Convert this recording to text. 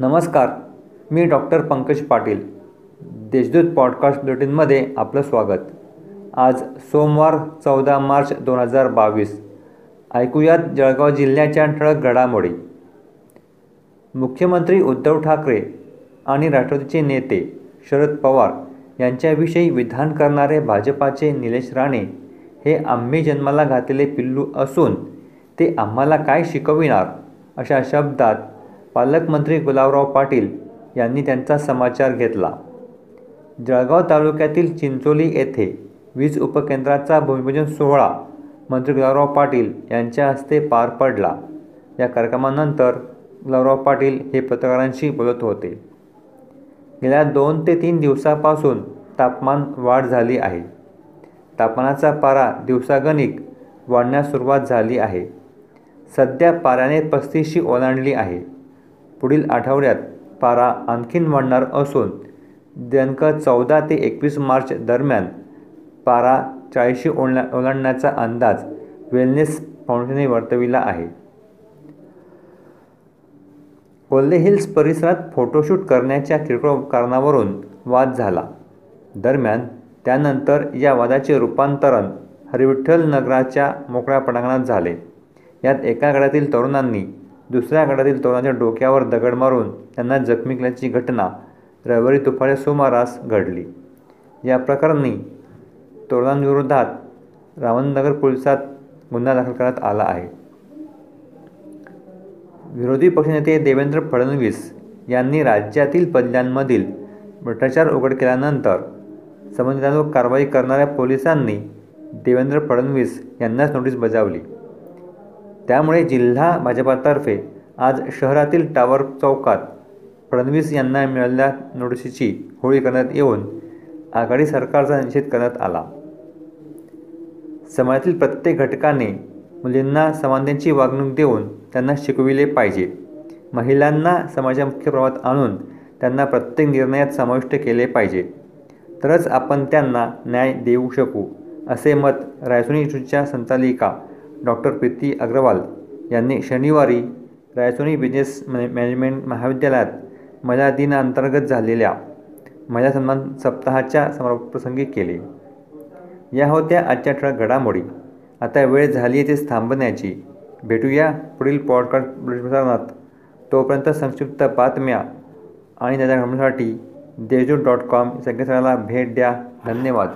नमस्कार मी doctor Pankaj Patil Deshdoot podcast बुलेटिनमध्ये आपलं स्वागत. आज सोमवार चौदा मार्च दोन हजार बावीस. ऐकूयात जळगाव जिल्ह्याच्या ठळक घडामोडी. मुख्यमंत्री उद्धव ठाकरे आणि राष्ट्रवादीचे नेते शरद पवार यांच्याविषयी विधान करणारे भाजपाचे निलेश राणे हे आम्ही जन्माला घातलेले पिल्लू असून ते आम्हाला काय शिकविणार अशा शब्दात पालकमंत्री गुलाबराव पाटील यांनी त्यांचा समाचार घेतला. जळगाव तालुक्यातील चिंचोली येथे वीज उपकेंद्राचा भूमिपूजन सोहळा मंत्री गुलाबराव पाटील यांच्या हस्ते पार पडला. या कार्यक्रमानंतर गुलाबराव पाटील हे पत्रकारांशी बोलत होते. गेल्या दोन ते तीन दिवसापासून तापमान वाढ झाली आहे. तापमानाचा पारा दिवसागणिक वाढण्यास सुरुवात झाली आहे. सध्या पाऱ्याने पस्तीसशी ओलांडली आहे. पुढील आठवड्यात पारा आणखीन वाढणार असून दिनांक चौदा ते एकवीस मार्च दरम्यान पारा चाळीसशी ओला ओलांडण्याचा अंदाज वेलनेस फाउंडेशनने वर्तविला आहे. कोल्हे हिल्स परिसरात फोटोशूट करण्याच्या किरकोळ कारणावरून वाद झाला. दरम्यान त्यानंतर या वादाचे रूपांतरण हरिविठ्ठल नगराच्या मोकळ्या पटांगणात झाले. यात एका गटातील तरुणांनी दुसऱ्या गटातील तरुणाच्या डोक्यावर दगड मारून त्यांना जखमी केल्याची घटना रविवारी दुपारी सुमारास घडली. या प्रकरणी तरुणांविरोधात रावणनगर पोलिसात गुन्हा दाखल करण्यात आला आहे. विरोधी पक्षनेते देवेंद्र फडणवीस यांनी राज्यातील बदल्यांमधील भ्रष्टाचार उघड केल्यानंतर संबंधितांवर कारवाई करणाऱ्या पोलिसांनी देवेंद्र फडणवीस यांनाच नोटीस बजावली. त्यामुळे जिल्हा भाजपातर्फे आज शहरातील टावर चौकात फडणवीस यांना मिळालेल्या नोटीसीची होळी करण्यात येऊन आघाडी सरकारचा निषेध करण्यात आला. समाजातील प्रत्येक घटकाने मुलींना समानतेची वागणूक देऊन त्यांना शिकविले पाहिजे. महिलांना समाजाच्या मुख्य प्रवाहात आणून त्यांना प्रत्येक निर्णयात समाविष्ट केले पाहिजे. तरच आपण त्यांना न्याय देऊ शकू असे मत रायसोनी इन्स्टिट्यूटच्या संचालिका डॉक्टर प्रीती अग्रवाल यांनी शनिवारी रायसोनी बिझनेस मॅनेजमेंट महाविद्यालयात महिला दिनाअंतर्गत झालेल्या महिला सन्मान सप्ताहाच्या समारोपप्रसंगी केले. या होत्या आजच्या ठळक घडामोडी. आता वेळ झाली आहे ते थांबण्याची. भेटूया पुढील पॉडकास्ट प्रसारणात. तोपर्यंत संक्षिप्त बातम्या आणि त्याच्या घडण्यासाठी देशदूत डॉट कॉम संकेतस्थळाला भेट द्या. धन्यवाद.